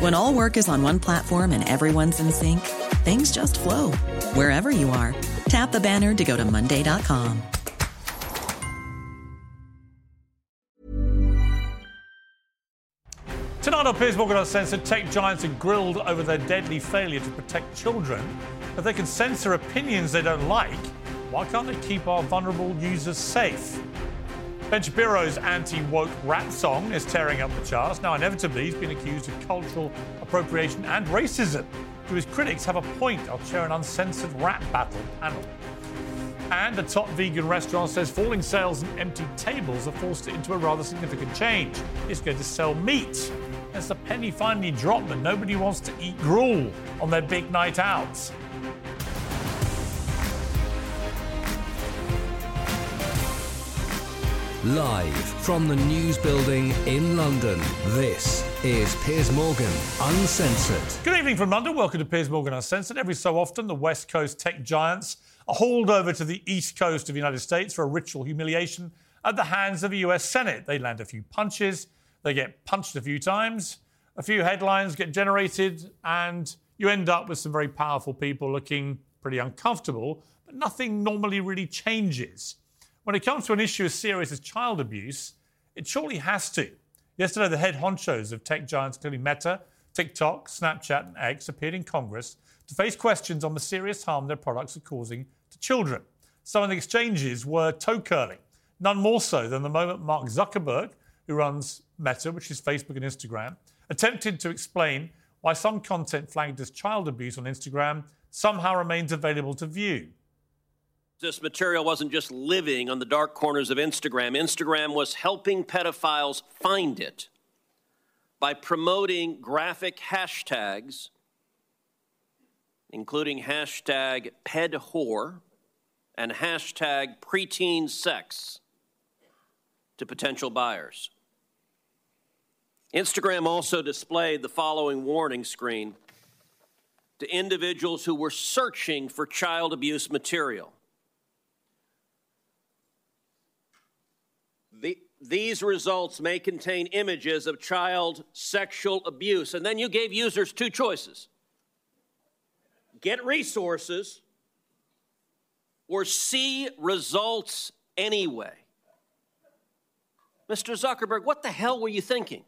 When all work is on one platform and everyone's in sync, things just flow wherever you are. Tap the banner to go to Monday.com. Tonight on Piers Morgan Uncensored, tech giants are grilled over their deadly failure to protect children. If they can censor opinions they don't like, why can't they keep our vulnerable users safe? Ben Shapiro's anti woke rap song is tearing up the charts. Now, inevitably, he's been accused of cultural appropriation and racism. Do his critics have a point? I'll chair an uncensored rap battle panel. And a top vegan restaurant says falling sales and empty tables have forced it into a rather significant change. It's going to sell meat. As the penny finally dropped that nobody wants to eat gruel on their big night outs. Live from the News Building in London, this is Piers Morgan Uncensored. Good evening from London. Welcome to Piers Morgan Uncensored. Every so often, the West Coast tech giants are hauled over to the East Coast of the United States for a ritual humiliation at the hands of the US Senate. They land a few punches, they get punched a few times, a few headlines get generated, and you end up with some very powerful people looking pretty uncomfortable, but nothing normally really changes. When it comes to an issue as serious as child abuse, it surely has to. Yesterday, the head honchos of tech giants, including Meta, TikTok, Snapchat, and X, appeared in Congress to face questions on the serious harm their products are causing to children. Some of the exchanges were toe curling, none more so than the moment Mark Zuckerberg, who runs Meta, which is Facebook and Instagram, attempted to explain why some content flagged as child abuse on Instagram somehow remains available to view. This material wasn't just living on the dark corners of Instagram. Instagram was helping pedophiles find it by promoting graphic hashtags, including hashtag pedwhore and hashtag preteen sex to potential buyers. Instagram also displayed the following warning screen to individuals who were searching for child abuse material. The, these results may contain images of child sexual abuse. And then you gave users two choices get resources or see results anyway. Mr. Zuckerberg, what the hell were you thinking?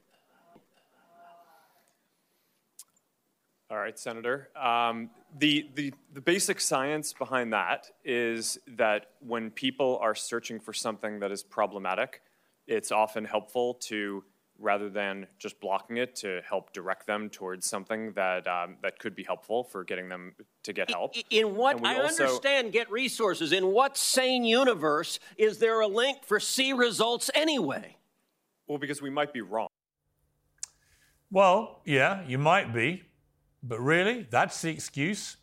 All right, Senator. Um, the, the, the basic science behind that is that when people are searching for something that is problematic, it's often helpful to, rather than just blocking it, to help direct them towards something that, um, that could be helpful for getting them to get help. In what, I also- understand get resources. In what sane universe is there a link for see results anyway? Well, because we might be wrong. Well, yeah, you might be, but really, that's the excuse.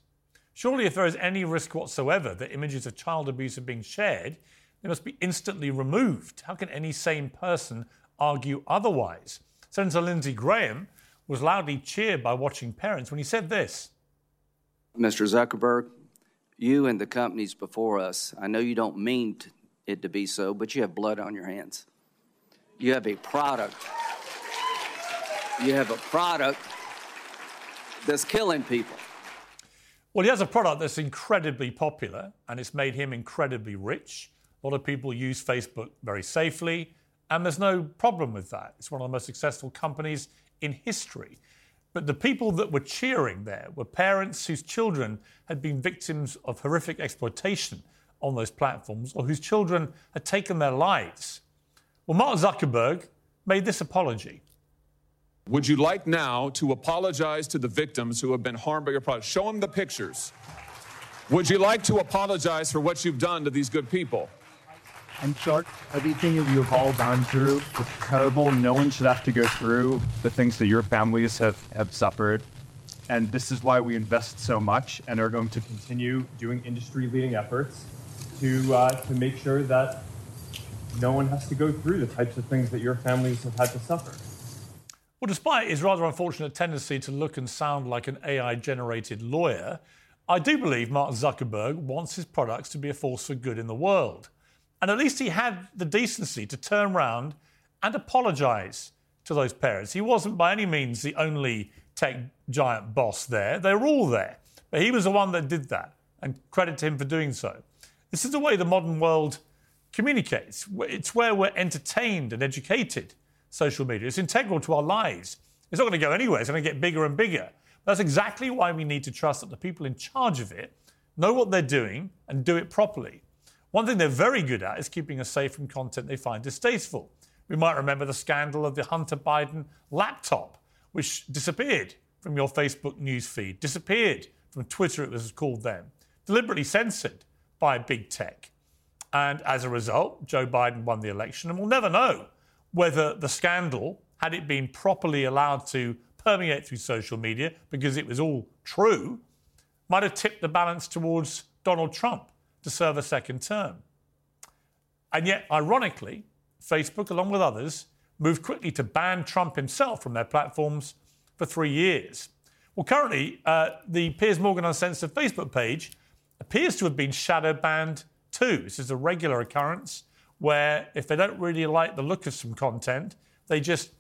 Surely, if there is any risk whatsoever that images of child abuse are being shared, they must be instantly removed. How can any sane person argue otherwise? Senator Lindsey Graham was loudly cheered by watching parents when he said this. Mr. Zuckerberg, you and the companies before us, I know you don't mean it to be so, but you have blood on your hands. You have a product. You have a product that's killing people. Well, he has a product that's incredibly popular and it's made him incredibly rich. A lot of people use Facebook very safely, and there's no problem with that. It's one of the most successful companies in history. But the people that were cheering there were parents whose children had been victims of horrific exploitation on those platforms or whose children had taken their lives. Well, Mark Zuckerberg made this apology. Would you like now to apologize to the victims who have been harmed by your product? Show them the pictures. Would you like to apologize for what you've done to these good people? I'm sure everything that you've all gone through is terrible. No one should have to go through the things that your families have, have suffered. And this is why we invest so much and are going to continue doing industry leading efforts to, uh, to make sure that no one has to go through the types of things that your families have had to suffer. Well, despite his rather unfortunate tendency to look and sound like an AI generated lawyer, I do believe Mark Zuckerberg wants his products to be a force for good in the world. And at least he had the decency to turn round and apologise to those parents. He wasn't by any means the only tech giant boss there, they were all there. But he was the one that did that, and credit to him for doing so. This is the way the modern world communicates. It's where we're entertained and educated social media. It's integral to our lives. It's not going to go anywhere, it's going to get bigger and bigger. That's exactly why we need to trust that the people in charge of it know what they're doing and do it properly. One thing they're very good at is keeping us safe from content they find distasteful. We might remember the scandal of the Hunter Biden laptop, which disappeared from your Facebook news feed, disappeared from Twitter, it was called then, deliberately censored by big tech. And as a result, Joe Biden won the election, and we'll never know whether the scandal, had it been properly allowed to permeate through social media because it was all true, might have tipped the balance towards Donald Trump to serve a second term. And yet, ironically, Facebook, along with others, moved quickly to ban Trump himself from their platforms for three years. Well, currently, uh, the Piers Morgan Uncensored Facebook page appears to have been shadow banned too. This is a regular occurrence where if they don't really like the look of some content, they just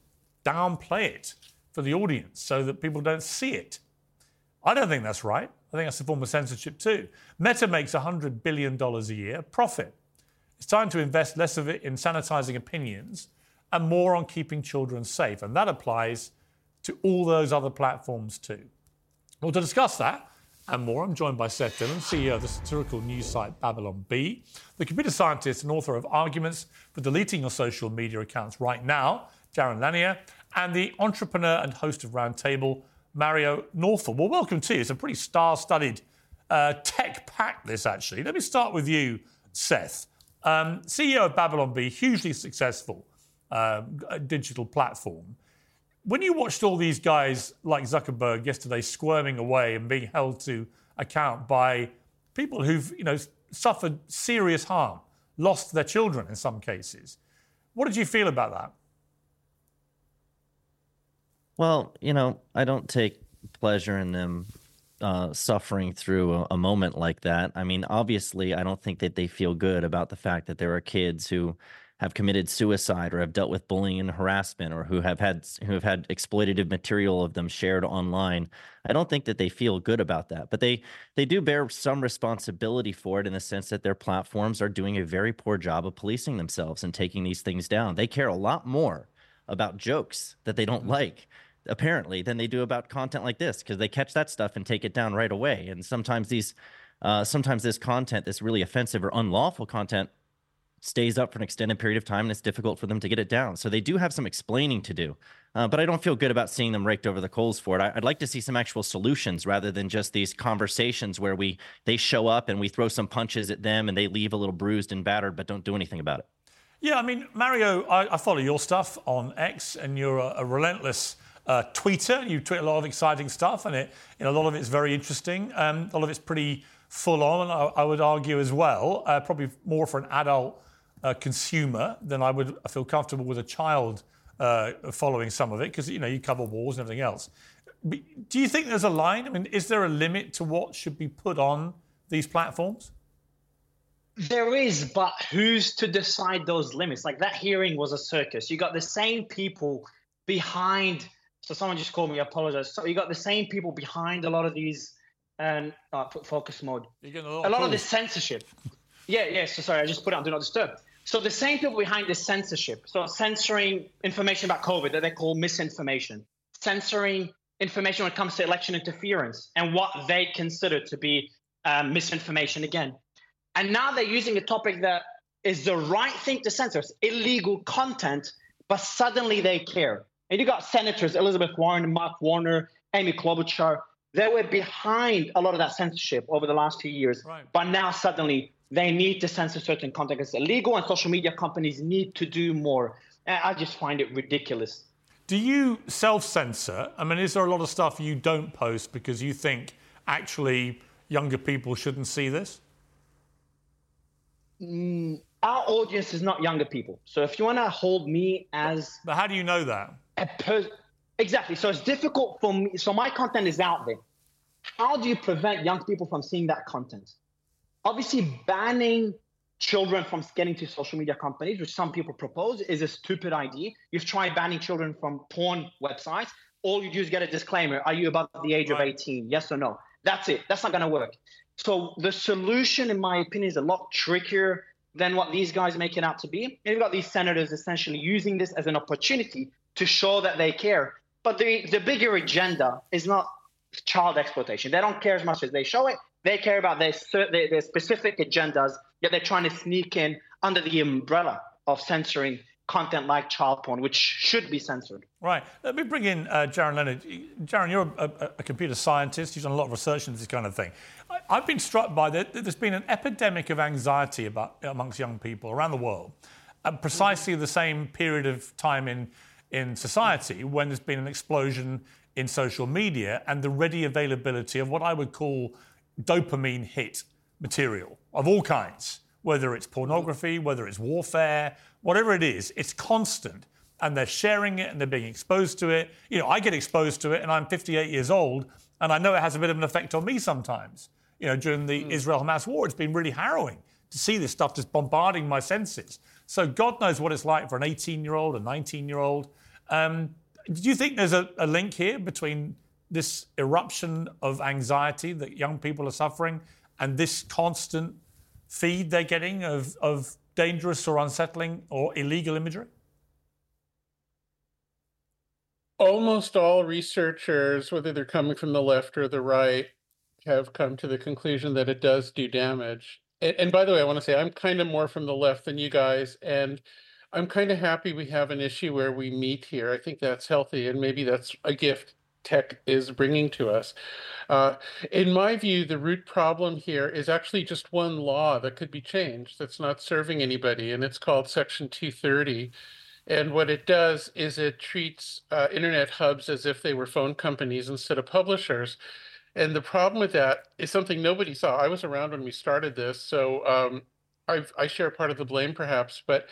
downplay it for the audience so that people don't see it. I don't think that's right. I think that's a form of censorship too. Meta makes $100 billion a year profit. It's time to invest less of it in sanitizing opinions and more on keeping children safe. And that applies to all those other platforms too. Well, to discuss that and more, I'm joined by Seth Dillon, CEO of the satirical news site Babylon Bee, the computer scientist and author of Arguments for Deleting Your Social Media Accounts Right Now, Jaron Lanier, and the entrepreneur and host of Roundtable, Mario Nawfal. Well, welcome to you. It's a pretty star studded uh, tech pack, this actually. Let me start with you, Seth. Um, CEO of Babylon Bee, hugely successful uh, digital platform. When you watched all these guys like Zuckerberg yesterday squirming away and being held to account by people who've you know suffered serious harm, lost their children in some cases, what did you feel about that? Well, you know, I don't take pleasure in them uh, suffering through a, a, moment like that. I mean, obviously, I don't think that they feel good about the fact that there are kids who have committed suicide or have dealt with bullying and harassment or who have had who have had exploitative material of them shared online. I don't think that they feel good about that, but they they do bear some responsibility for it in the sense that their platforms are doing a very poor job of policing themselves and taking these things down. They care a lot more about jokes that they don't mm-hmm. like apparently than they do about content like this because they catch that stuff and take it down right away. And sometimes these uh, sometimes this content this really offensive or unlawful content stays up for an extended period of time and it's difficult for them to get it down. So they do have some explaining to do uh, but i don't feel good about seeing them raked over the coals for it. I, i'd like to see some actual solutions rather than just these conversations where we they show up and we throw some punches at them and they leave a little bruised and battered but don't do anything about it. Yeah, I mean, Mario, I, I follow your stuff on X, and you're a, a relentless uh, tweeter. You tweet a lot of exciting stuff, and it, you know, a lot of it's very interesting. Um, a lot of it's pretty full on, I, I would argue as well. Uh, probably more for an adult uh, consumer than I would feel comfortable with a child uh, following some of it, because you know you cover wars and everything else. But do you think there's a line? I mean, is there a limit to what should be put on these platforms? There is, but who's to decide those limits? Like that hearing was a circus. You got the same people behind. So someone just called me. Apologize. So you got the same people behind a lot of these. And uh, put focus mode. You're getting a lot, a lot of this censorship. yeah, yeah. So sorry, I just put it on do not disturb. So the same people behind this censorship. So censoring information about COVID that they call misinformation, censoring information when it comes to election interference and what they consider to be um, misinformation again. And now they're using a topic that is the right thing to censor, it's illegal content, but suddenly they care. And you got senators Elizabeth Warren, Mark Warner, Amy Klobuchar. They were behind a lot of that censorship over the last few years, right. but now suddenly they need to censor certain content. It's illegal, and social media companies need to do more. I just find it ridiculous. Do you self censor? I mean, is there a lot of stuff you don't post because you think actually younger people shouldn't see this? Mm, our audience is not younger people. So if you want to hold me as. But how do you know that? Per- exactly. So it's difficult for me. So my content is out there. How do you prevent young people from seeing that content? Obviously, banning children from getting to social media companies, which some people propose, is a stupid idea. You've tried banning children from porn websites. All you do is get a disclaimer Are you above the age right. of 18? Yes or no? That's it. That's not going to work. So the solution, in my opinion, is a lot trickier than what these guys make it out to be. And you've got these senators essentially using this as an opportunity to show that they care. But the, the bigger agenda is not child exploitation. They don't care as much as they show it. They care about their, their, their specific agendas, yet they're trying to sneak in under the umbrella of censoring content like child porn, which should be censored. Right. Let me bring in uh, Jaron Lanier. Jaron, you're a, a, computer scientist. You've done a lot of research into this kind of thing. I, have been struck by that there's been an epidemic of anxiety about, amongst young people around the world at precisely the same period of time in, in society when there's been an explosion in social media and the ready availability of what I would call dopamine hit material of all kinds, whether it's pornography, whether it's warfare, whatever it is, it's constant. And they're sharing it and they're being exposed to it. You know, I get exposed to it and I'm 58 years old and I know it has a bit of an effect on me sometimes. You know, during the mm. Israel Hamas war, it's been really harrowing to see this stuff just bombarding my senses. So God knows what it's like for an 18 year old, a 19 year old. Um, do you think there's a, a link here between this eruption of anxiety that young people are suffering and this constant feed they're getting of, of dangerous or unsettling or illegal imagery? Almost all researchers, whether they're coming from the left or the right, have come to the conclusion that it does do damage. And, and by the way, I want to say I'm kind of more from the left than you guys. And I'm kind of happy we have an issue where we meet here. I think that's healthy. And maybe that's a gift tech is bringing to us. Uh, in my view, the root problem here is actually just one law that could be changed that's not serving anybody, and it's called Section 230. And what it does is it treats uh, internet hubs as if they were phone companies instead of publishers. And the problem with that is something nobody saw. I was around when we started this, so um, i share part of the blame perhaps, but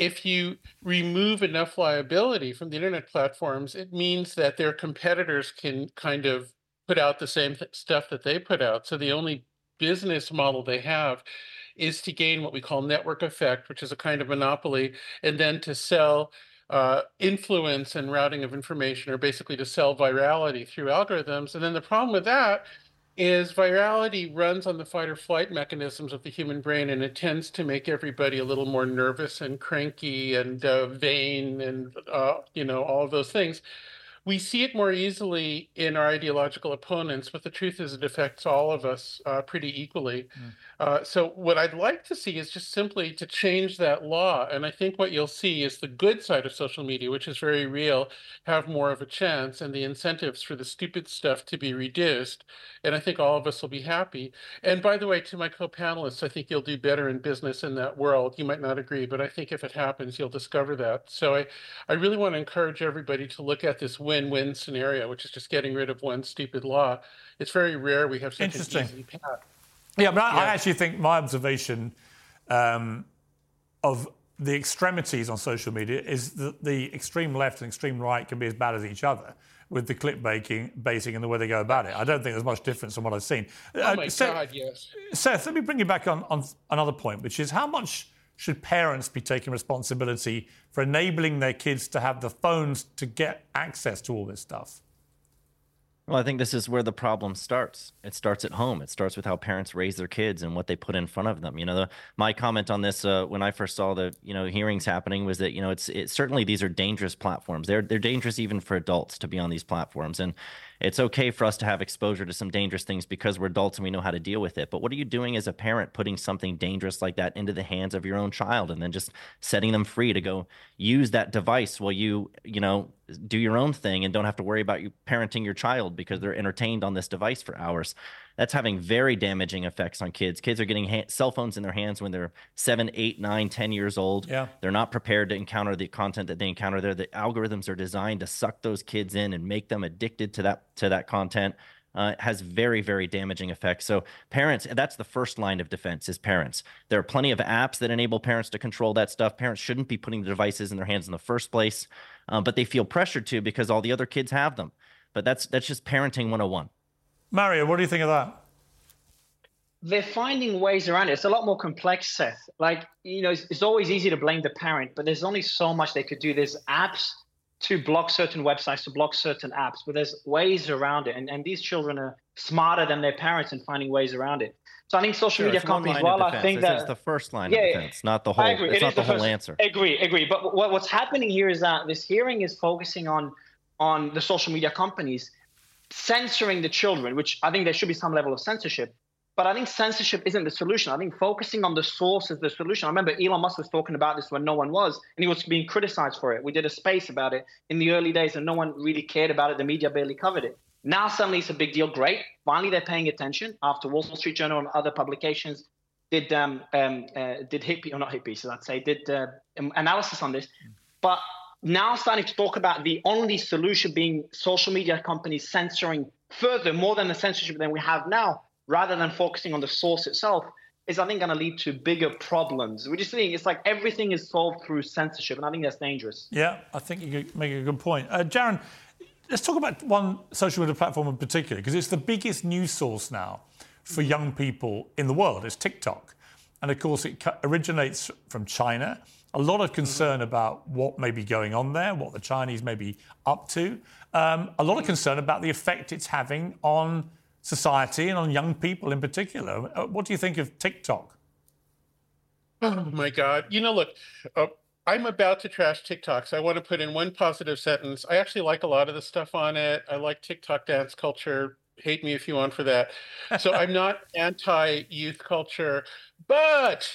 if you remove enough liability from the internet platforms, it means that their competitors can kind of put out the same th- stuff that they put out. So the only business model they have is to gain what we call network effect, which is a kind of monopoly, and then to sell uh, influence and routing of information, or basically to sell virality through algorithms. And then the problem with that is virality runs on the fight or flight mechanisms of the human brain and it tends to make everybody a little more nervous and cranky and uh, vain and uh, you know all of those things we see it more easily in our ideological opponents, but the truth is it affects all of us uh, pretty equally. Mm. Uh, so, what I'd like to see is just simply to change that law. And I think what you'll see is the good side of social media, which is very real, have more of a chance, and the incentives for the stupid stuff to be reduced. And I think all of us will be happy. And by the way, to my co panelists, I think you'll do better in business in that world. You might not agree, but I think if it happens, you'll discover that. So, I, I really want to encourage everybody to look at this win-win scenario, which is just getting rid of one stupid law. It's very rare we have such an easy path. Yeah, but I, yeah. I actually think my observation um, of the extremities on social media is that the extreme left and extreme right can be as bad as each other with the clickbaiting basing and the way they go about it. I don't think there's much difference from what I've seen. Oh uh, my Seth, God, yes. Seth, let me bring you back on, on another point, which is how much should parents be taking responsibility for enabling their kids to have the phones to get access to all this stuff? Well, I think this is where the problem starts. It starts at home. It starts with how parents raise their kids and what they put in front of them. You know, the, my comment on this uh, when I first saw the you know hearings happening was that you know it's it, certainly these are dangerous platforms. They're they're dangerous even for adults to be on these platforms, and it's okay for us to have exposure to some dangerous things because we're adults and we know how to deal with it. But what are you doing as a parent putting something dangerous like that into the hands of your own child and then just setting them free to go use that device while you, you know, do your own thing and don't have to worry about you parenting your child because they're entertained on this device for hours? That's having very damaging effects on kids. Kids are getting ha- cell phones in their hands when they're seven, eight, nine, ten years old. Yeah. They're not prepared to encounter the content that they encounter there. The algorithms are designed to suck those kids in and make them addicted to that to that content. Uh, has very very damaging effects so parents that's the first line of defense is parents there are plenty of apps that enable parents to control that stuff parents shouldn't be putting the devices in their hands in the first place uh, but they feel pressured to because all the other kids have them but that's that's just parenting 101 mario what do you think of that they're finding ways around it. It's a lot more complex, Seth. Like, you know, it's, it's, always easy to blame the parent, but there's only so much they could do. There's apps to block certain websites, to block certain apps, but there's ways around it. And, and these children are smarter than their parents in finding ways around it. So I think social sure, media companies, well, I think that it's the first line yeah, of defense, not the whole. It's it not the, the whole answer. Agree, agree. But what, what's happening here is that this hearing is focusing on on the social media companies censoring the children, which I think there should be some level of censorship. But I think censorship isn't the solution. I think focusing on the source is the solution. I remember Elon Musk was talking about this when no one was, and he was being criticized for it. We did a space about it in the early days, and no one really cared about it. The media barely covered it. Now suddenly it's a big deal. Great. Finally, they're paying attention after Wall Street Journal and other publications did um, um uh, did hippie or not hit pieces, I'd say, did uh, analysis on this. But now starting to talk about the only solution being social media companies censoring further, more than the censorship than we have now rather than focusing on the source itself, is I think going to lead to bigger problems. We're just seeing it's like everything is solved through censorship, and I think that's dangerous. Yeah, I think you make a good point. Uh, Jaron, let's talk about one social media platform in particular, because it's the biggest news source now for young people in the world. It's TikTok. And of course, it originates from China. A lot of concern about what may be going on there, what the Chinese may be up to. Um, a lot of concern about the effect it's having on society and on young people in particular. Uh, what do you think of TikTok? Oh my God. You know, look, uh, I'm about to trash TikTok, so I want to put in one positive sentence. I actually like a lot of the stuff on it. I like TikTok dance culture. Hate me if you want for that. So I'm not anti youth culture, but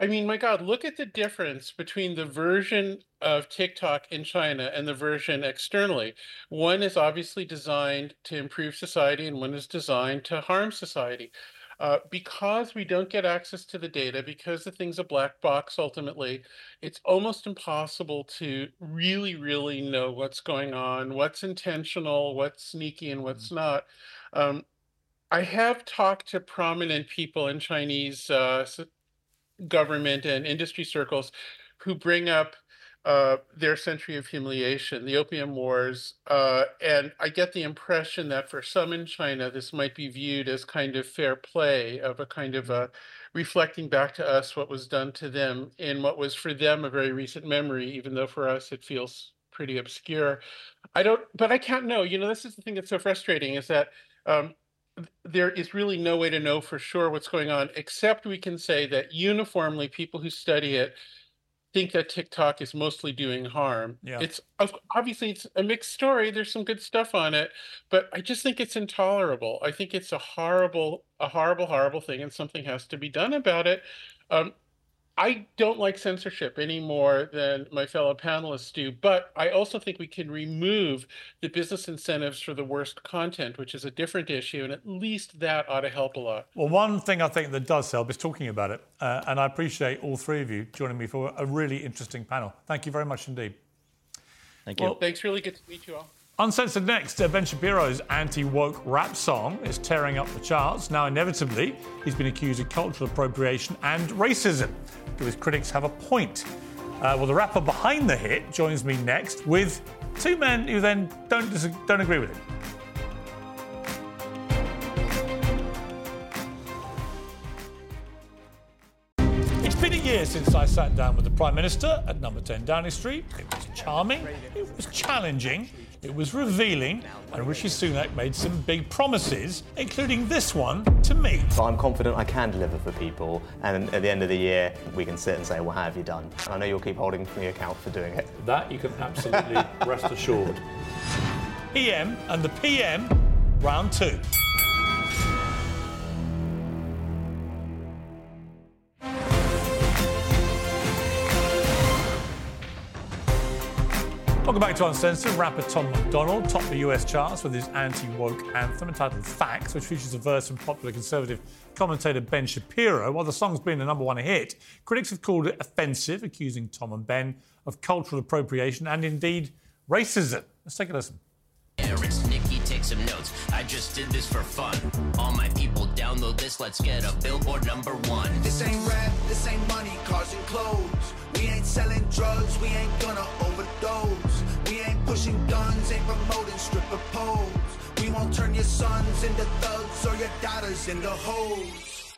I mean, my God, look at the difference between the version of TikTok in China and the version externally. One is obviously designed to improve society, and one is designed to harm society. Uh, because we don't get access to the data, because the thing's a black box ultimately, it's almost impossible to really, really know what's going on, what's intentional, what's sneaky, and what's mm-hmm. not. Um, I have talked to prominent people in Chinese uh, government and industry circles who bring up uh, their century of humiliation, the Opium Wars. Uh, and I get the impression that for some in China, this might be viewed as kind of fair play, of a kind of a reflecting back to us what was done to them in what was for them a very recent memory, even though for us it feels pretty obscure. I don't, but I can't know. You know, this is the thing that's so frustrating is that um, there is really no way to know for sure what's going on, except we can say that uniformly people who study it think that TikTok is mostly doing harm. Yeah. It's obviously it's a mixed story. There's some good stuff on it, but I just think it's intolerable. I think it's a horrible, a horrible, horrible thing, and something has to be done about it. Um, I don't like censorship any more than my fellow panelists do, but I also think we can remove the business incentives for the worst content, which is a different issue, and at least that ought to help a lot. Well, one thing I think that does help is talking about it, uh, and I appreciate all three of you joining me for a really interesting panel. Thank you very much indeed. Thank you. Well, thanks. Really good to meet you all. Uncensored next, Ben Shapiro's anti woke rap song is tearing up the charts. Now, inevitably, he's been accused of cultural appropriation and racism. Do his critics have a point? Uh, well, the rapper behind the hit joins me next with two men who then don't, dis- don't agree with him. It's been a year since I sat down with the Prime Minister at number 10 Downing Street. It was charming, it was challenging, It was revealing, and Rishi Sunak made some big promises, including this one to me. So I'm confident I can deliver for people, and at the end of the year, we can sit and say, Well, how have you done? And I know you'll keep holding me account for doing it. That you can absolutely rest assured. PM and the PM, round two. Welcome back to Uncensored. Rapper Tom MacDonald topped the US charts with his anti woke anthem entitled Facts, which features a verse from popular conservative commentator Ben Shapiro. While the song's been a number one hit, critics have called it offensive, accusing Tom and Ben of cultural appropriation and indeed racism. Let's take a listen. Take some notes. I just did this for fun. All my download this, let's get a billboard number one. This ain't rap, this ain't money, cars and clothes. We ain't selling drugs, we ain't gonna overdose. We ain't pushing guns, ain't promoting stripper poles. We won't turn your sons into thugs or your daughters into hoes.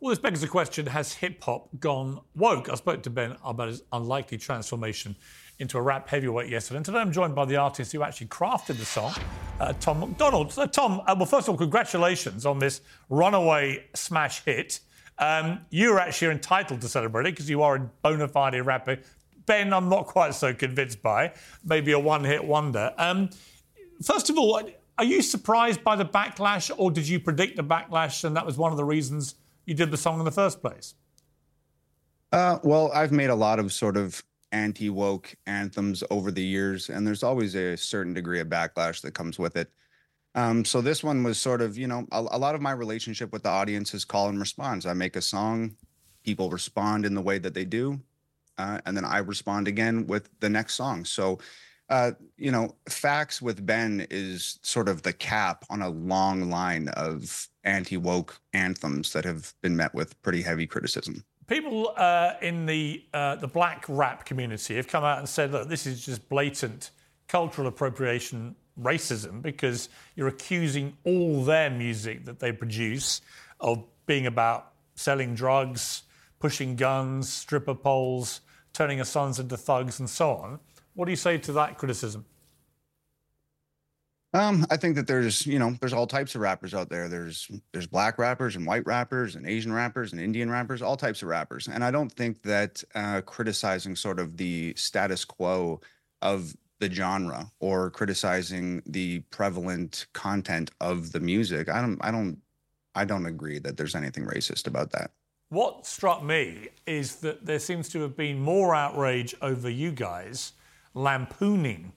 Well, this begs the question Has hip hop gone woke? I spoke to Ben about his unlikely transformation into a rap heavyweight yesterday. And today I'm joined by the artist who actually crafted the song, uh, Tom MacDonald. So, Tom, uh, well, first of all, congratulations on this runaway smash hit. Um, you're actually entitled to celebrate it because you are a bona fide rapper. Ben, I'm not quite so convinced by. Maybe a one hit wonder. Um, first of all, are you surprised by the backlash, or did you predict the backlash and that was one of the reasons you did the song in the first place? Uh, well, I've made a lot of sort of anti woke anthems over the years, and there's always a certain degree of backlash that comes with it. Um, so this one was sort of, you know, a, a, lot of my relationship with the audience is call and response. I make a song, people respond in the way that they do, uh, and then I respond again with the next song. So, uh, you know, facts with Ben is sort of the cap on a long line of anti woke anthems that have been met with pretty heavy criticism people uh, in the uh, the black rap community have come out and said, "Look, this is just blatant cultural appropriation racism because you're accusing all their music that they produce of being about selling drugs, pushing guns, stripper poles, turning your sons into thugs, and so on." What do you say to that criticism? Um, I think that there's, you know, there's all types of rappers out there. There's there's black rappers and white rappers and Asian rappers and Indian rappers, all types of rappers. And I don't think that uh, criticizing sort of the status quo of the genre or criticizing the prevalent content of the music, I don't, I don't, I don't agree that there's anything racist about that. What struck me is that there seems to have been more outrage over you guys lampooning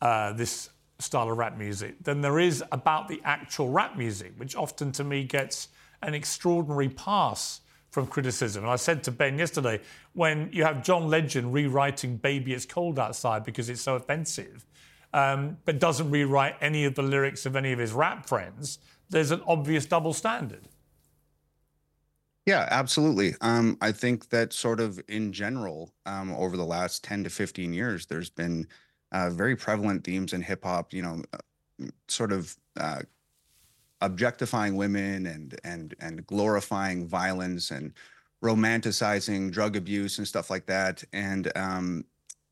uh, this style of rap music than there is about the actual rap music, which often to me gets an extraordinary pass from criticism. And I said to Ben yesterday, when you have John Legend rewriting Baby It's Cold Outside because it's so offensive, um, but doesn't rewrite any of the lyrics of any of his rap friends, there's an obvious double standard. Yeah, absolutely. Um, I think that sort of in general, um, over the last 10 to 15 years, there's been uh, very prevalent themes in hip hop. You know, uh, sort of uh, objectifying women and and and glorifying violence and romanticizing drug abuse and stuff like that. And um,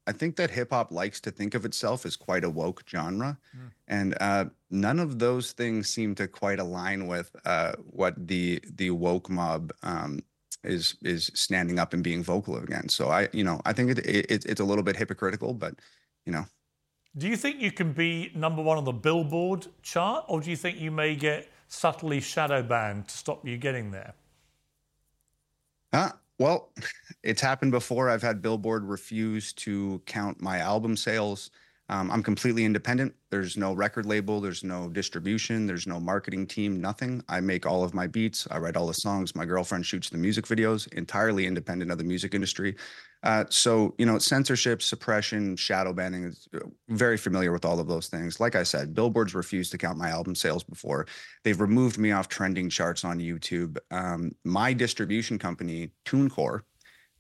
I think that hip hop likes to think of itself as quite a woke genre, mm. and uh, none of those things seem to quite align with uh, what the the woke mob um, is is standing up and being vocal against. So I, you know, I think it, it, it's a little bit hypocritical, but you know. Do you think you can be number one on the Billboard chart, or do you think you may get subtly shadow banned to stop you getting there? Uh, well, it's happened before. I've had Billboard refuse to count my album sales. Um, I'm completely independent. There's no record label, there's no distribution, there's no marketing team, nothing. I make all of my beats, I write all the songs. My girlfriend shoots the music videos, entirely independent of the music industry. Uh, so, you know, censorship, suppression, shadow banning is uh, very familiar with all of those things. Like I said, Billboard's refused to count my album sales before. They've removed me off trending charts on YouTube. Um, my distribution company, TuneCore,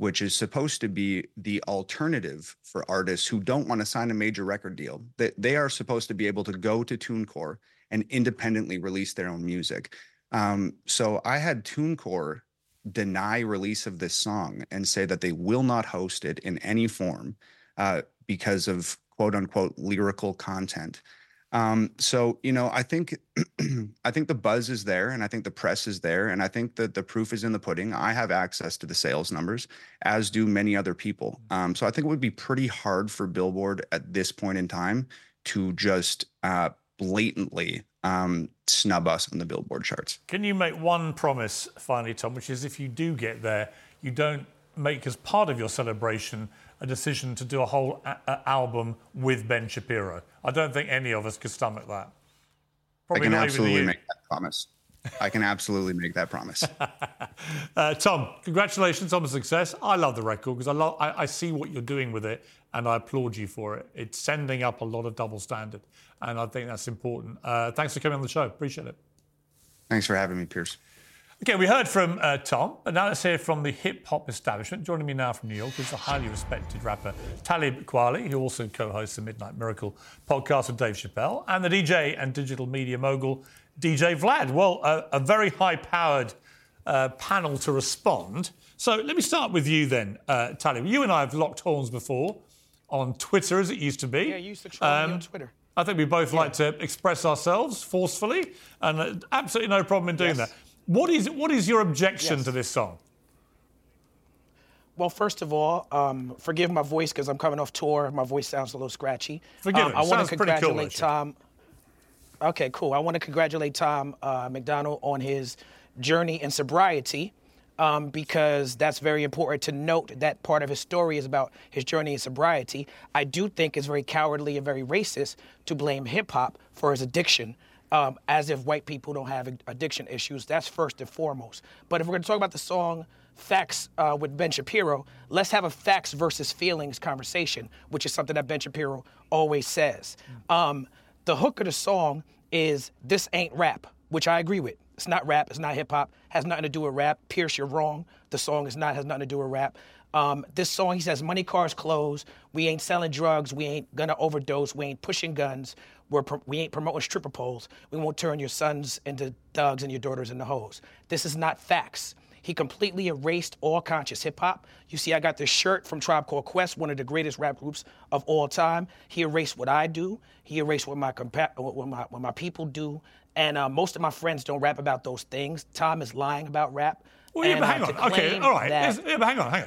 which is supposed to be the alternative for artists who don't want to sign a major record deal, that they, are supposed to be able to go to TuneCore and independently release their own music. Um, so I had TuneCore deny release of this song and say that they will not host it in any form uh, because of quote unquote lyrical content. Um, so you know, I think I think the buzz is there, and I think the press is there, and I think that the proof is in the pudding. I have access to the sales numbers, as do many other people. Um, so I think it would be pretty hard for Billboard at this point in time to just uh, blatantly um, snub us on the Billboard charts. Can you make one promise finally, Tom, which is if you do get there, you don't make as part of your celebration a decision to do a whole a- a- album with Ben Shapiro. I don't think any of us could stomach that. Probably I can absolutely make that promise. I can absolutely make that promise. Uh, Tom, congratulations on the success. I love the record because I, love, I, I see what you're doing with it and I applaud you for it. It's sending up a lot of double standard, and I think that's important. Uh, thanks for coming on the show. Appreciate it. Thanks for having me, Piers. Okay, we heard from uh, Tom, but now let's hear from the hip hop establishment. Joining me now from New York is the highly respected rapper Talib Kweli, who also co hosts the Midnight Miracle podcast with Dave Chappelle, and the DJ and digital media mogul DJ Vlad. Well, uh, a very high powered uh, panel to respond. So let me start with you then, uh, Talib. You and I have locked horns before on Twitter, as it used to be. Yeah, you used to troll me on Twitter. I think we both like to express ourselves forcefully, and uh, absolutely no problem in doing Yes. that. What is what is your objection Yes. to this song? Well, first of all, um, forgive my voice because I'm coming off tour. My voice sounds a little scratchy. Forgive um, it. I want to pretty cool, congratulate. Tom. Okay, cool. I want to congratulate Tom uh, MacDonald on his journey in sobriety um, because that's very important to note that part of his story is about his journey in sobriety. I do think it's very cowardly and very racist to blame hip hop for his addiction. Um, as if white people don't have addiction issues. That's first and foremost. But if we're going to talk about the song Facts uh, with Ben Shapiro, let's have a facts versus feelings conversation, which is something that Ben Shapiro always says. Um, the hook of the song is This Ain't Rap, which I agree with. It's not rap, it's not hip hop, has nothing to do with rap. Piers, you're wrong. The song is not, has nothing to do with rap. Um, this song, he says, money, cars, clothes. We ain't selling drugs. We ain't gonna overdose. We ain't pushing guns. We're we ain't promoting stripper poles. We won't turn your sons into thugs and your daughters into hoes. This is not facts. He completely erased all conscious hip hop. You see, I got this shirt from Tribe Called Quest, one of the greatest rap groups of all time. He erased what I do. He erased what my compa- what my what my people do. And uh, most of my friends don't rap about those things. Tom is lying about rap. Well, yeah, And, but uh, hang to on. Okay, all right. that- Yes, yeah, but hang on, hang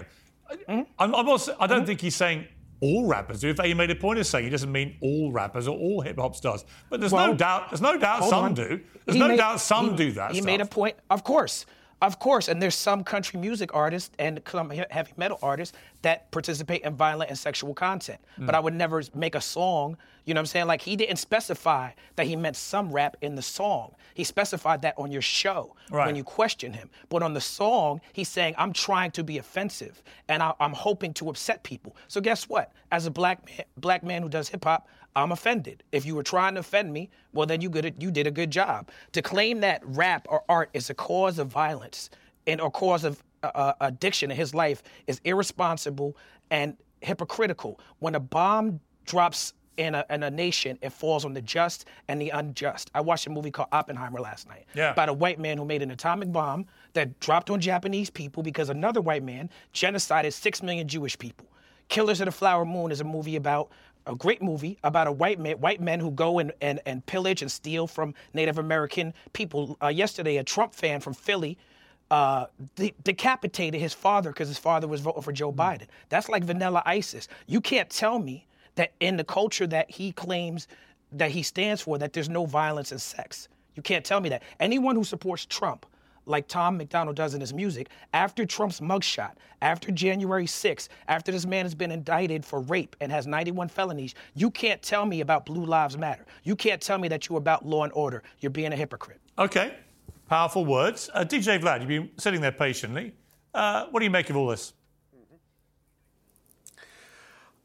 on. I'm, I'm also, I don't think he's saying all rappers do. In fact, he made a point of saying he doesn't mean all rappers or all hip hop stars. But there's no doubt. There's no doubt some on. do. There's He no made- doubt some he- do that. He stuff. made a point. Of course, of course, and there's some country music artists and some heavy metal artists that participate in violent and sexual content. Hmm. But I would never make a song. You know what I'm saying? Like he didn't specify that he meant some rap in the song. He specified that on your show Right. when you question him. But on the song, he's saying, "I'm trying to be offensive and I, I'm hoping to upset people." So guess what? As a black man, black man who does hip hop, I'm offended. If you were trying to offend me, well, then you good. You did a good job. To claim that rap or art is a cause of violence and or cause of uh, uh, addiction in his life is irresponsible and hypocritical. When a bomb drops in a, in a nation, it falls on the just and the unjust. I watched a movie called Oppenheimer last night Yeah. about a white man who made an atomic bomb that dropped on Japanese people because another white man genocided six million Jewish people. Killers of the Flower Moon is a movie about a great movie about a white man, white men who go and, and, and pillage and steal from Native American people. Uh, yesterday, a Trump fan from Philly uh, de- decapitated his father because his father was voting for Joe Biden. That's like vanilla ISIS. You can't tell me that in the culture that he claims that he stands for, that there's no violence and sex. You can't tell me that. Anyone who supports Trump, like Tom MacDonald does in his music, after Trump's mugshot, after January 6th, after this man has been indicted for rape and has 91 felonies, you can't tell me about Blue Lives Matter. You can't tell me that you're about law and order. You're being a hypocrite. Okay, powerful words. Uh, DJ Vlad, you've been sitting there patiently. Uh, what do you make of all this?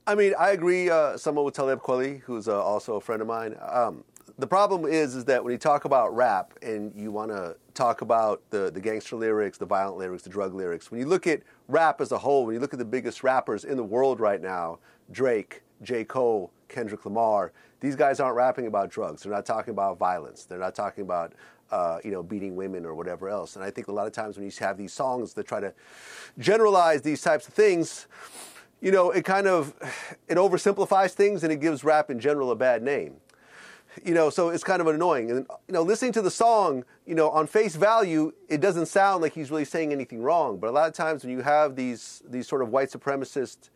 I mean, I agree uh, somewhat with Talib Kweli, who's uh, also a friend of mine. Um, the problem is, is that when you talk about rap and you want to talk about the, the gangster lyrics, the violent lyrics, the drug lyrics, when you look at rap as a whole, when you look at the biggest rappers in the world right now, Drake, J. Cole, Kendrick Lamar, these guys aren't rapping about drugs. They're not talking about violence. They're not talking about uh, you know, beating women or whatever else. And I think a lot of times when you have these songs that try to generalize these types of things, you know, it kind of it oversimplifies things and it gives rap in general a bad name. You know, so it's kind of annoying. And you know, listening to the song, you know, on face value, it doesn't sound like he's really saying anything wrong. But a lot of times when you have these these sort of white supremacist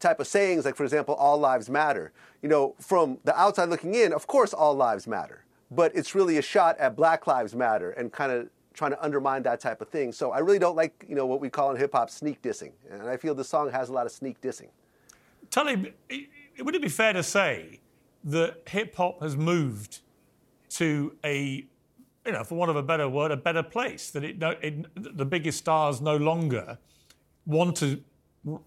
type of sayings, like for example, all lives matter. You know, from the outside looking in, of course all lives matter. But it's really a shot at Black Lives Matter and kind of trying to undermine that type of thing. So I really don't like, you know, what we call in hip hop sneak dissing. And I feel the song has a lot of sneak dissing. Tully, would it be fair to say that hip hop has moved to a, you know, for want of a better word, a better place? That it, it the biggest stars no longer want to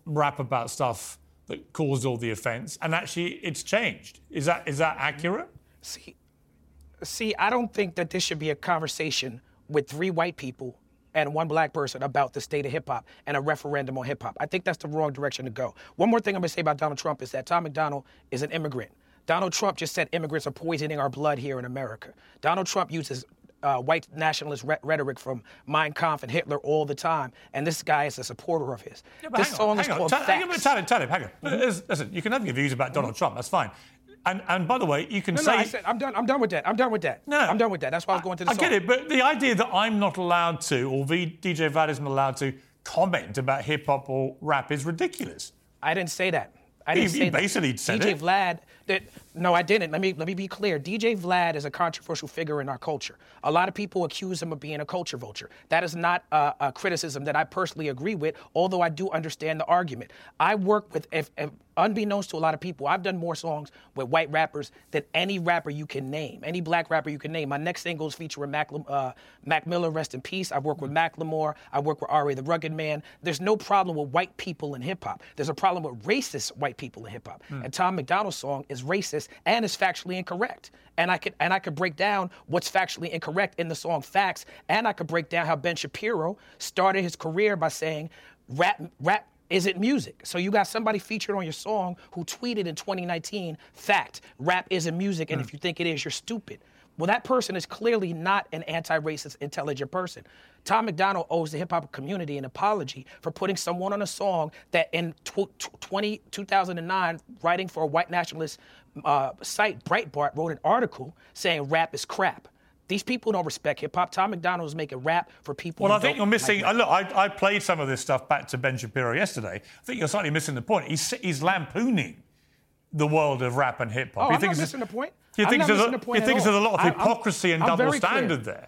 rap about stuff that caused all the offense, and actually it's changed. Is that is that accurate? See, see, I don't think that this should be a conversation with three white people and one black person about the state of hip hop and a referendum on hip hop. I think that's the wrong direction to go. One more thing I'm gonna say about Donald Trump is that Tom MacDonald is an immigrant. Donald Trump just said immigrants are poisoning our blood here in America. Donald Trump uses uh, white nationalist re- rhetoric from Mein Kampf and Hitler all the time, and this guy is a supporter of his. Yeah, this song on, is called on, Facts. tell him, tell him, hang on. Listen, Listen, you can have your views about Donald Trump. That's fine. And and by the way, you can No, say no, I said I'm done. I'm done with that. I'm done with that. No, I'm done with that. That's why I was going to the I song. get it, but the idea that I'm not allowed to, or v, DJ Vlad isn't allowed to, comment about hip hop or rap is ridiculous. I didn't say that. I didn't he say that. basically said DJ it. Vlad. That no, I didn't. Let me let me be clear. DJ Vlad is a controversial figure in our culture. A lot of people accuse him of being a culture vulture. That is not a, a criticism that I personally agree with. Although I do understand the argument. I work with, if, if, unbeknownst to a lot of people, I've done more songs with white rappers than any rapper you can name, any black rapper you can name. My next singles feature featuring Mac, uh, Mac Miller, rest in peace. I work with Macklemore. I work with R.A. the Rugged Man. There's no problem with white people in hip hop. There's a problem with racist white people in hip hop. Hmm. And Tom MacDonald's song is racist and is factually incorrect. And I could and I could break down what's factually incorrect in the song Facts, and I could break down how Ben Shapiro started his career by saying rap rap is it music. So you got somebody featured on your song who tweeted in 2019, fact, rap isn't music, and if hmm. you think it is, you're stupid. Well, that person is clearly not an anti-racist, intelligent person. Tom MacDonald owes the hip hop community an apology for putting someone on a song that in tw- tw- 20, 2009, writing for a white nationalist uh, site, Breitbart, wrote an article saying rap is crap. These people don't respect hip hop. Tom MacDonald is making rap for people. Well, I think you're missing. like uh, look, I, I played some of this stuff back to Ben Shapiro yesterday. I think you're slightly missing the point. He's, he's lampooning the world of rap and hip hop. Oh, he I'm not missing the point. He I'm thinks there's a, he at there's a lot of I- I'm- hypocrisy and I'm double very clear. standard there.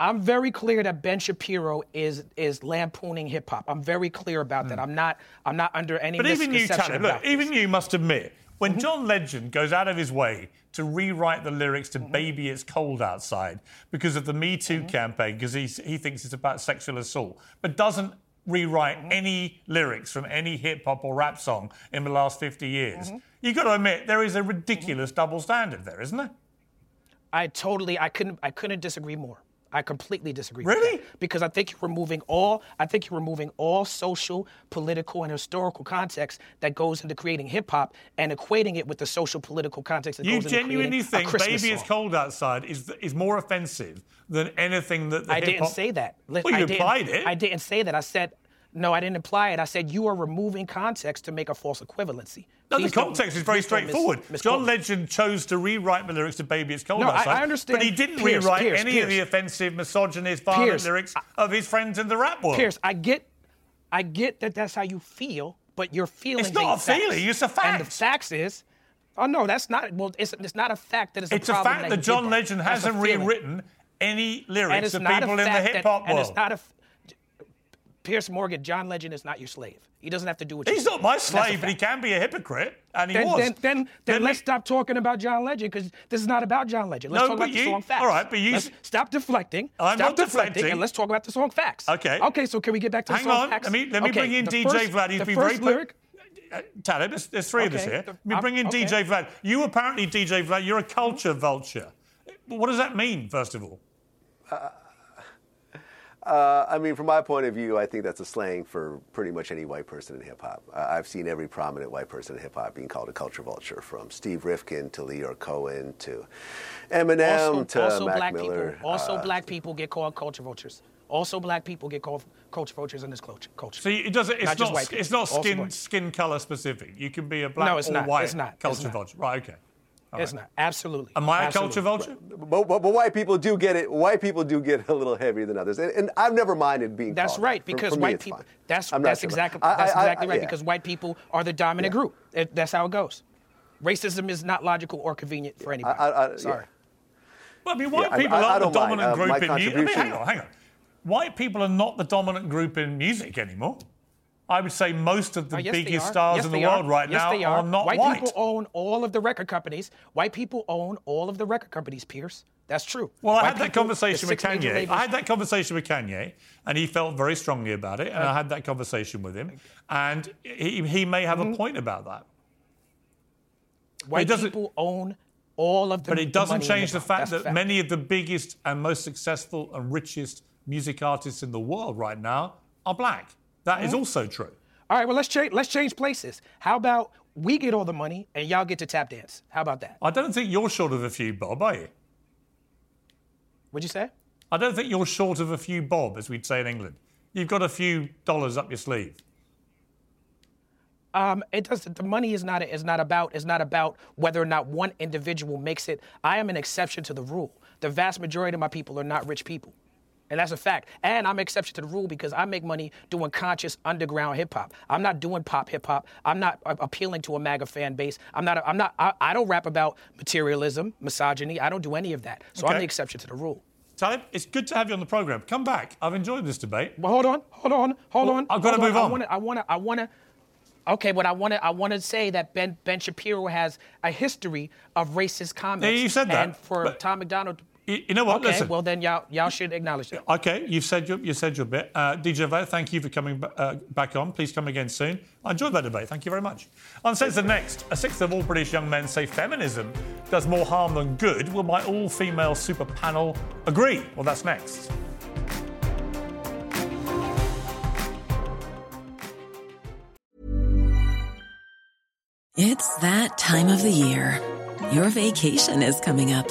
I'm very clear that Ben Shapiro is is lampooning hip hop. I'm very clear about that. I'm not I'm not under any Hmm. But even you, misconception Tanner, look, about even you must admit, Mm-hmm. when John Legend goes out of his way to rewrite the lyrics to Mm-hmm. Baby It's Cold Outside because of the Me Too Mm-hmm. campaign, because he, he thinks it's about sexual assault, but doesn't rewrite Mm-hmm. any lyrics from any hip hop or rap song in the last 50 years, Mm-hmm. you've got to admit there is a ridiculous double standard there, isn't there? I totally I couldn't I couldn't disagree more. I completely disagree. Really? With that. Because I think you're removing all I think you're removing all social, political, and historical context that goes into creating hip hop and equating it with the social political context that You goes into genuinely creating a think Christmas Baby It's song. Cold Outside is, is more offensive than anything that the I hip didn't say that. Well, you didn't- applied it. I didn't say that. I said no. I didn't imply it. I said you are removing context to make a false equivalency. No, the Please don't- context is very don't mis- straightforward. John. Legend chose to rewrite the lyrics to Baby It's Cold No, Outside. I understand. But he didn't Piers, rewrite Piers, any of the offensive, misogynist, violent Piers, lyrics of his friends in the rap world. Piers, I get, I get that that's how you feel, but your feelings. It's not a feeling, it's a fact. And the fact. facts is, oh no, that's not. Well, it's, it's not a fact that it's a It's a problem fact that, that John that. Legend That's a hasn't rewritten any lyrics it's to not a people in the hip that- hop And it's not a. Piers Morgan, John Legend is not your slave. He doesn't have to do what you He's say. not my And that's a slave, but he can be a hypocrite, and he then, was. Then, then, then Let let's me- stop talking about John Legend because this is not about John Legend. Let's No, talk but about the you- song Facts. all right, but you- Let's stop deflecting. I'm stop not deflecting, deflecting. and let's talk about the song Facts. Okay. Okay, so can we get back to Hang the song on, Facts? let me, let me Okay, bring in the DJ first- Vlad. He's the been first very... lyric. Uh, there's, there's three of us here. Let me bring in okay. DJ Vlad. You apparently, DJ Vlad, you're a culture vulture. What does that mean, first of all? Uh, I mean, from my point of view, I think that's a slang for pretty much any white person in hip hop. Uh, I've seen every prominent white person in hip hop being called a culture vulture, from Steve Rifkin to Lyor Cohen to Eminem also, to also Mac black Miller. people. Also, Uh, black people get called culture vultures. Also, black people get called culture vultures in this culture. culture. So it doesn't. It's not. not it's not skin skin color specific. You can be a black No, it's or not. white It's not. It's culture not. vulture. Right. Okay. All It's right. not. Absolutely. Am I a Absolutely. culture vulture? But, but, but white people do get it. White people do get a little heavier than others, and, and I've never minded being. That's called right that. For- because for me, white it's people. fine. That's that's sure. exactly I- that's I- I- exactly right yeah. because white people are the dominant Yeah. group. It, that's how it goes. Racism is not logical or convenient for anybody. I- I- Sorry. Well, I mean, white Yeah, people I- I aren't the don't mind. dominant Uh, group in music. contribution- hang on, hang on. White people are not the dominant group in music anymore. I would say most of the Oh, yes, biggest stars Yes, in the world are. right yes, now they are. not white, white. people own all of the record companies. White people own all of the record companies, Piers. That's true. Well, I White had that conversation with Kanye. labels- I had that conversation with Kanye, and he felt very strongly about it. And I had that conversation with him, and he, he may have Mm-hmm. a point about that. White people own all of the But it doesn't in change the hip-hop. fact that fact. many of the biggest and most successful and richest music artists in the world right now are black. That is Mhm. also true. All right, well let's change let's change places. How about we get all the money and y'all get to tap dance? How about that? I don't think you're short of a few bob, are you? What'd you say? I don't think you're short of a few bob, as we'd say in England. You've got a few dollars up your sleeve. Um, it does. The money is not is not about is not about whether or not one individual makes it. I am an exception to the rule. The vast majority of my people are not rich people, and that's a fact. And I'm an exception to the rule because I make money doing conscious underground hip hop. I'm not doing pop hip hop. I'm not appealing to a MAGA fan base. I'm not. I'm not. I, I don't rap about materialism, misogyny. I don't do any of that. So I'm the exception to the rule. Talib, it's good to have you on the program. Come back. I've enjoyed this debate. Well, hold on, hold on, hold Well, on. I've gotta move I on. want to. I want to. I want to. Okay, but I want to. I want to say that Ben Ben Shapiro has a history of racist comments. you said that, And for Tom MacDonald. You, you know what? Okay, Listen. well then y'all y'all should acknowledge that. Okay, you've said your, you said your bit. Uh, DJ Vo, thank you for coming ba- uh, back on. Please come again soon. I enjoyed that debate. Thank you very much. Uncensored next. A sixth of all British young men say feminism does more harm than good. Will my all-female super panel agree? Well, that's next. It's that time of the year. Your vacation is coming up.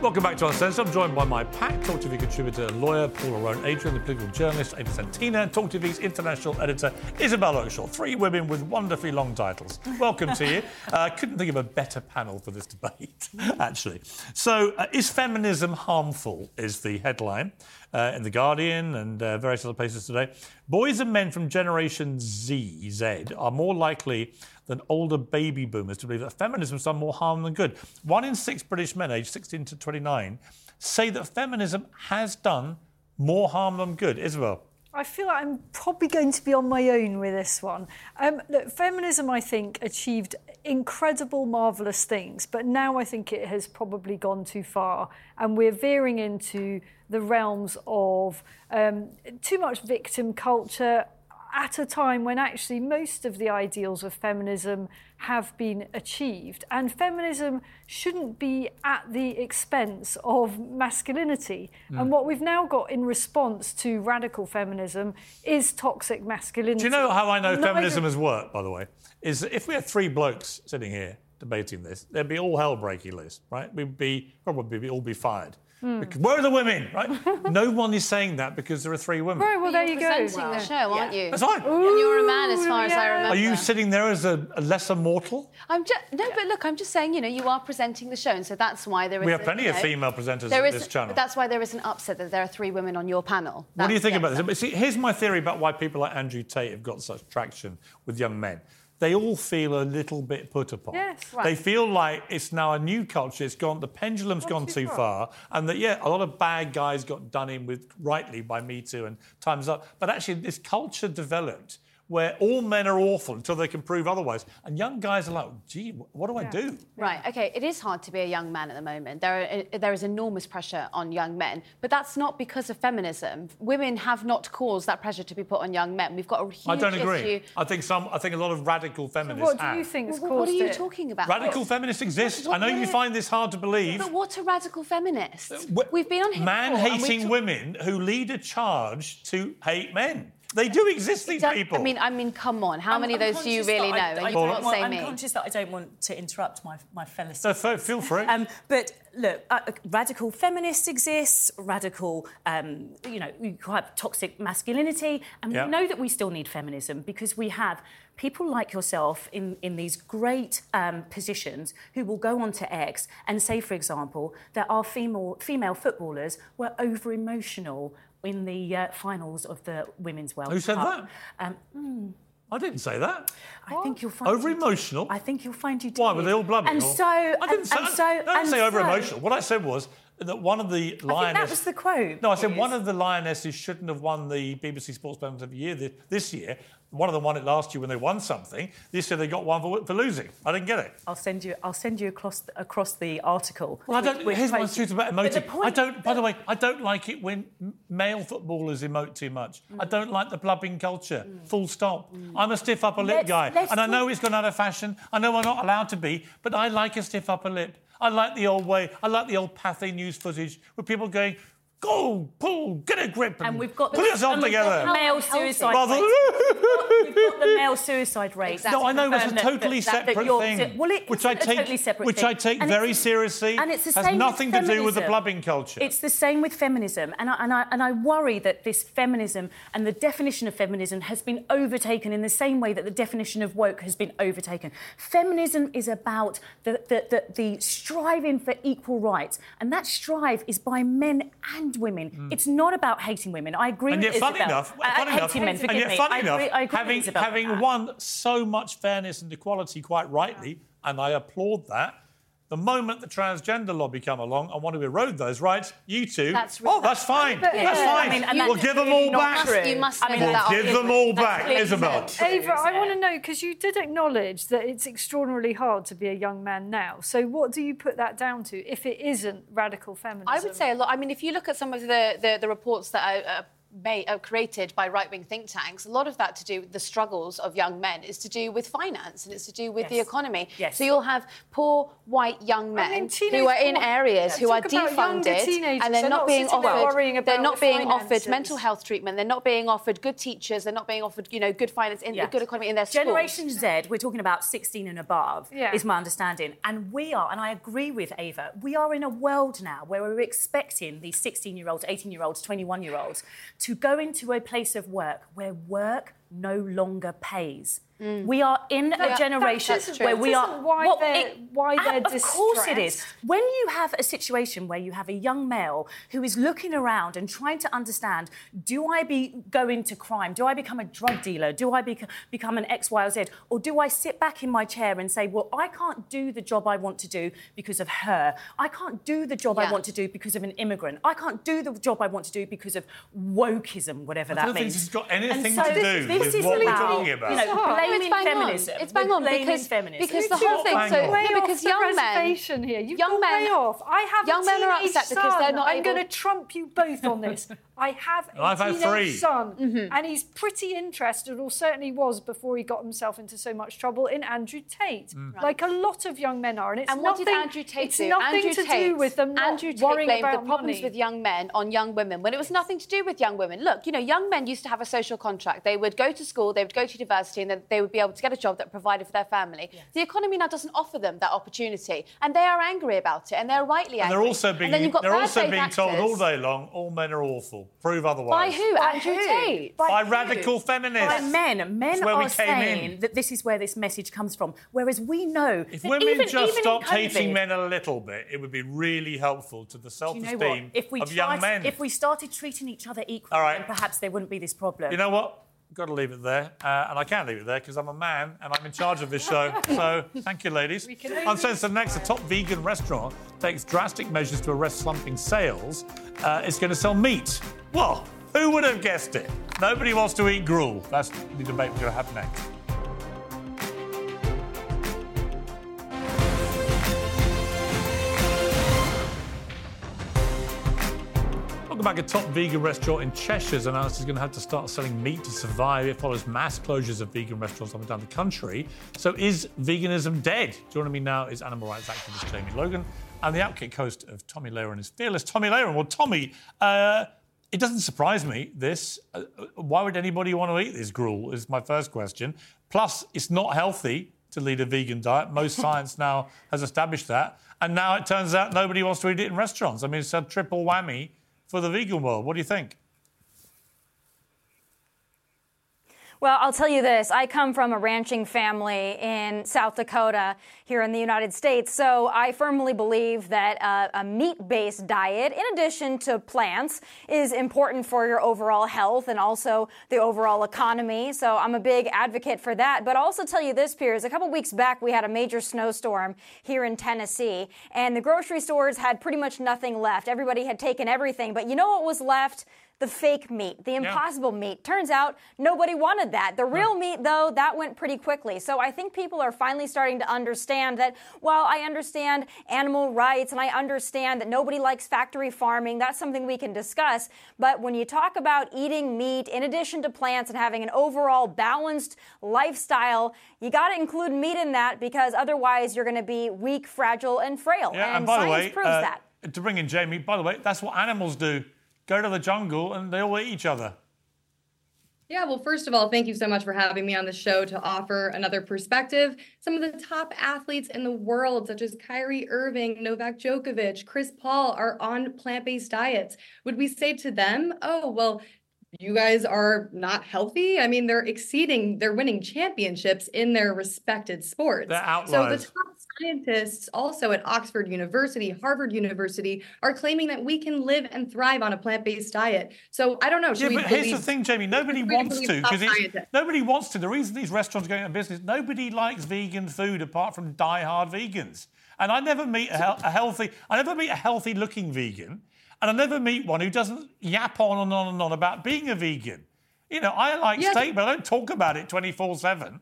Welcome back to Uncensored. I'm joined by my pack, Talk TV contributor lawyer Paula Rowan Adrian, the political journalist Amy Santina, and Talk TV's international editor Isabel Oakeshott. Three women with wonderfully long titles. Welcome to you. I uh, couldn't think of a better panel for this debate, actually. So, uh, is feminism harmful? Is the headline uh, in The Guardian and uh, various other places today. Boys and men from Generation Z, Z are more likely than older baby boomers to believe that feminism has done more harm than good. One in six British men aged 16 to 29 say that feminism has done more harm than good. Isabel. I feel like I'm probably going to be on my own with this one. Um, look, feminism, I think, achieved incredible, marvellous things, but now I think it has probably gone too far, and we're veering into the realms of um, too much victim culture at a time when actually most of the ideals of feminism have been achieved. And feminism shouldn't be at the expense of masculinity. Mm. And what we've now got in response to radical feminism is toxic masculinity. Do you know how I know Neither- feminism has worked, by the way? Is if we had three blokes sitting here debating this, there'd be all hell breaking loose, right? We'd be probably all be fired. Hmm. Because, where are the women, right? no one is saying that because there are three women. Right, well, there you go. presenting the show, aren't you? That's fine. and you're a man, as far as I remember. Are you sitting there as a, a lesser mortal? I'm just no, but look, I'm just saying, you know, you are presenting the show, and so that's why there is. We have a- plenty you of female presenters there at this channel. That's why there is an upset that there are three women on your panel. What do you think yes. about this? But see, here's my theory about why people like Andrew Tate have got such traction with young men. They all feel a little bit put upon. Yes. right. They feel like it's now a new culture. It's gone. The pendulum's gone too far, and that yeah, a lot of bad guys got done in with rightly by Me Too and Times Up. But actually, this culture developed where all men are awful until they can prove otherwise, and young guys are like, gee, what do I do? Right. Okay. It is hard to be a young man at the moment. There, are, there is enormous pressure on young men, but that's not because of feminism. Women have not caused that pressure to be put on young men. We've got a huge I don't agree. issue. I think some. I think a lot of radical feminists. what do have. you think's Well, what caused are you it? talking about? Radical feminists exist. I know you find this hard to believe. But what are radical feminists? Uh, We've been on here before, and we've man-hating talked- women who lead a charge to hate men. They do exist, these Don't- people. I mean, I mean, come on. How I'm- many I'm of those do you conscious really know? that I- And I you don't can't want- say I'm me. conscious that I don't want to interrupt my, my fellow So f- feel free. Um, but look, uh, radical feminists exist, radical, um, you know, you have toxic masculinity, and Yeah. we know that we still need feminism because we have people like yourself in, in these great um, positions who will go on to X and say, for example, that our female, female footballers were over emotional in the uh, finals of the Women's World Cup. Who said Cup. Um, I didn't say that. I think you'll find Over emotional. I think you'll find you did. Why were they all blubbing? And or- so, I didn't and, say, and so, I didn't and say over so- emotional. What I said was that one of the lionesses. that was the quote. No, I said one of the lionesses shouldn't have won the BBC Sports Moment of the Year thi- this year. One of them won it last year when they won something. This year they got one for, for losing. I didn't get it. I'll send you. I'll send you across the, across the article. Well, I don't. which- here's my which- truth about emoting. I don't. By the way, I don't like it when male footballers emote too much. I Mm. don't like the blubbing culture. Full stop. I'm a stiff upper lip Let's- guy, let's and I know it's gone out of fashion. I know I'm not allowed to be, but I like a stiff upper lip. I like the old way. I like the old Pathé news footage with people going. Go, pull, get a grip, and, And we've got pull the, yourself and we've got together. the male suicide Rather- rate. We've got, we've got the male suicide rate. No, I know, it's a Confirm that- totally that- that separate thing, Well, it which isn't I a take, totally separate which thing. I take And very it's- seriously. And it's the has same with nothing to do with the feminism. blubbing culture. It's the same with feminism, and I, and I and I worry that this feminism and the definition of feminism has been overtaken in the same way that the definition of woke has been overtaken. Feminism is about the the, the, the striving for equal rights, and that strive is by men and women. It's not about hating women. I agree. Mm. and with yet, Isabel. enough, Uh, enough, hating men. and yet, me. funny I enough, agree, I agree having having won so much fairness and equality quite rightly, and I applaud that. The moment the transgender lobby come along and want to erode those rights, you two, That's oh, that's fine, But- that's Yeah. fine. I mean, and we'll give them all back. true. You must I mean, we'll give them argument- all back, Isabel. Ava, I want to know because you did acknowledge that it's extraordinarily hard to be a young man now. So, what do you put that down to if it isn't radical feminism? I would say a lot. I mean, if you look at some of the, the, the reports that are, uh, made, uh, created by right wing think tanks, a lot of that to do with the struggles of young men is to do with finance and it's to do with yes. the economy. Yes. So you'll have poor white young men I mean, who are in areas yeah, who are defunded and they're, they're not, not being offered. They're not being finances. offered mental health treatment. They're not being offered good teachers. They're not being offered, you know, good finance in yes. the good economy in their schools. Generation Z, we're talking about 16 and above, yeah. is my understanding, and we are, and I agree with Ava. We are in a world now where we're expecting these 16-year-olds, 18-year-olds, 21-year-olds to go into a place of work where work no longer pays. Mm. We are in That- a generation that's true. where we are. why well, they're- why ah, they're Of course it is. When you have a situation where you have a young male who is looking around and trying to understand do I be go into crime? Do I become a drug dealer? Do I bec- become an X, Y, or Z? Or do I sit back in my chair and say, well, I can't do the job I want to do because of her? I can't do the job I want to do because of an immigrant. I can't do the job I want to do because of wokeism, whatever I that don't think means. this has got anything so to do this is what we're talking about. You know, blaming it's bang feminism. On. It's bang on because feminism. because the whole thing. bang So way no, because the young reservation men, here. You've young men, way off. I have young a men are teenage upset because son. they're not I'm able. going to trump you both on this. I have a I've had teenage three. son, Mm-hmm. and he's pretty interested, or certainly was before he got himself into so much trouble, in Andrew Tate. Mm. Like a lot of young men are, and it's and what nothing. did Andrew Tate it's do? nothing Andrew to Tate, do with them not Andrew Tate worrying blamed about the problems money. with young men on young women when it was nothing to do with young women. Look, you know, young men used to have a social contract. They would go to school, they would go to university, and then they would be able to get a job that provided for their family. The economy now doesn't offer them that opportunity, and they are angry about it, and they're rightly And angry. they're also being then they're also being told all day long all men are awful. Prove otherwise. By otherwise. who? By Andrew who? Tate. By who? radical feminists. By men. Men That's where we are came saying in. that this is where this message comes from. Whereas we know If that women even, just even in stopped hating men a little bit, it would be really helpful to the do you self-esteem know what? If we of young men. if we started treating each other equally, All right. then perhaps there wouldn't be this problem. You know what? Got to leave it there, uh, and I can't leave it there because I'm a man and I'm in charge of this show. So thank you, ladies. Uncensored next, a top vegan restaurant takes drastic measures to arrest slumping sales. Uh, it's going to sell meat. Well, who would have guessed it? Nobody wants to eat gruel. That's the debate we're going to have next. Back. A top vegan restaurant in Cheshire has announced it's going to have to start selling meat to survive. It follows mass closures of vegan restaurants up and down the country. So is veganism dead? Joining me now is animal rights activist Jamie Logan and the Outkick host of Tomi Lahren is fearless. Tomi Lahren. Well, Tomi, uh, it doesn't surprise me, this. Uh, why would anybody want to eat this gruel, is my first question. Plus, it's not healthy to lead a vegan diet. Most science now has established that. And now it turns out nobody wants to eat it in restaurants. I mean, it's a triple whammy for the vegan world. What do you think? Well, I'll tell you this. I come from a ranching family in South Dakota here in the United States. So I firmly believe that uh, a meat based diet, in addition to plants, is important for your overall health and also the overall economy. So I'm a big advocate for that. But I'll also tell you this, Piers. A couple weeks back, we had a major snowstorm here in Tennessee, and the grocery stores had pretty much nothing left. Everybody had taken everything. But you know what was left? The fake meat, the impossible meat. Turns out nobody wanted that. The real meat, though, that went pretty quickly. So I think people are finally starting to understand that while I understand animal rights and I understand that nobody likes factory farming, that's something we can discuss. But when you talk about eating meat in addition to plants and having an overall balanced lifestyle, you got to include meat in that because otherwise you're going to be weak, fragile, and frail. Yeah, and, and, by science the way, proves uh, that. to bring in Jamie, by the way, that's what animals do. Go to the jungle and they all eat each other. Yeah, well, first of all, thank you so much for having me on the show to offer another perspective. Some of the top athletes in the world, such as Kyrie Irving, Novak Djokovic, Chris Paul, are on plant based diets. Would we say to them, oh, well, you guys are not healthy? I mean, they're exceeding, they're winning championships in their respected sports. They're So the top scientists also at Oxford University, Harvard University, are claiming that we can live and thrive on a plant-based diet. So I don't know. Yeah, should we but here's the thing, Jamie. Nobody wants to because nobody wants to. The reason these restaurants are going out of business, nobody likes vegan food apart from die-hard vegans. And I never meet a, a healthy. I never meet a healthy-looking vegan, and I never meet one who doesn't yap on and on and on about being a vegan. You know, I like Yeah. steak, but I don't talk about it twenty-four-seven.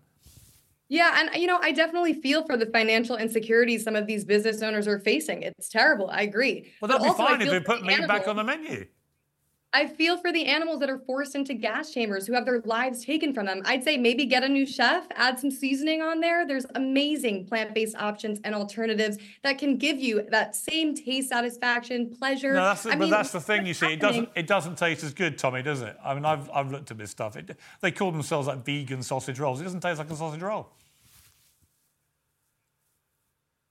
Yeah, and you know, I definitely feel for the financial insecurities some of these business owners are facing. It's terrible. I agree. Well, that'd be also, fine if they put meat back on the menu. I feel for the animals that are forced into gas chambers who have their lives taken from them. I'd say maybe get a new chef, add some seasoning on there. There's amazing plant based options and alternatives that can give you that same taste satisfaction, pleasure. No, that's the, I but mean, that's the thing. You see, it doesn't it doesn't taste as good, Tomi, does it? I mean, I've I've looked at this stuff. It, they call themselves like vegan sausage rolls. It doesn't taste like a sausage roll.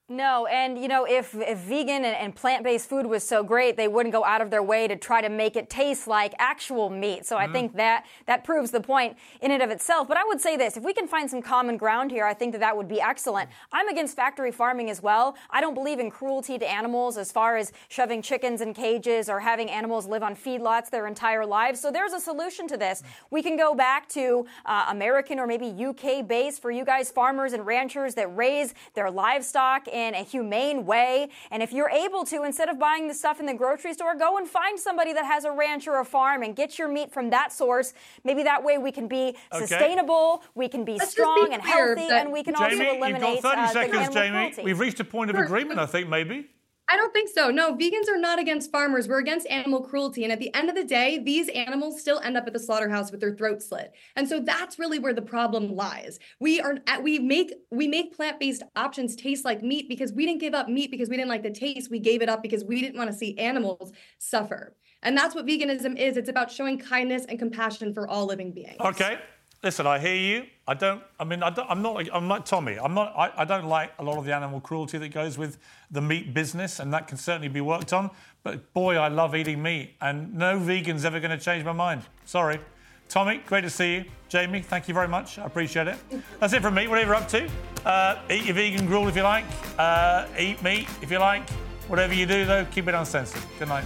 No, and you know, if, if vegan and, and plant based food was so great, they wouldn't go out of their way to try to make it taste like actual meat. So I Mm. think that that proves the point in and of itself. But I would say this if we can find some common ground here, I think that that would be excellent. I'm against factory farming as well. I don't believe in cruelty to animals as far as shoving chickens in cages or having animals live on feedlots their entire lives. So there's a solution to this. We can go back to uh, American or maybe UK based for you guys, farmers and ranchers that raise their livestock in a humane way. And if you're able to, instead of buying the stuff in the grocery store, go and find somebody that has a ranch or a farm and get your meat from that source. Maybe that way we can be Okay. sustainable, we can be Let's strong be and healthy, and we can Jamie, also you've got 30 uh, the seconds, animal Jamie. cruelty. We've reached a point of agreement, I think, maybe. I don't think so. No, vegans are not against farmers. We're against animal cruelty. And at the end of the day, these animals still end up at the slaughterhouse with their throat slit. And so that's really where the problem lies. We are at, we make we make plant-based options taste like meat because we didn't give up meat because we didn't like the taste. We gave it up because we didn't want to see animals suffer. And that's what veganism is. It's about showing kindness and compassion for all living beings. Okay. Listen, I hear you. I don't. I mean, I I'm not. like- I'm like Tomi. I'm not. I, I don't like a lot of the animal cruelty that goes with the meat business, and that can certainly be worked on. But boy, I love eating meat, and no vegan's ever going to change my mind. Sorry, Tomi. Great to see you. Jamie, thank you very much. I appreciate it. That's it from me. Whatever you're up to, uh, eat your vegan gruel if you like. Uh, eat meat if you like. Whatever you do, though, keep it uncensored. Good night.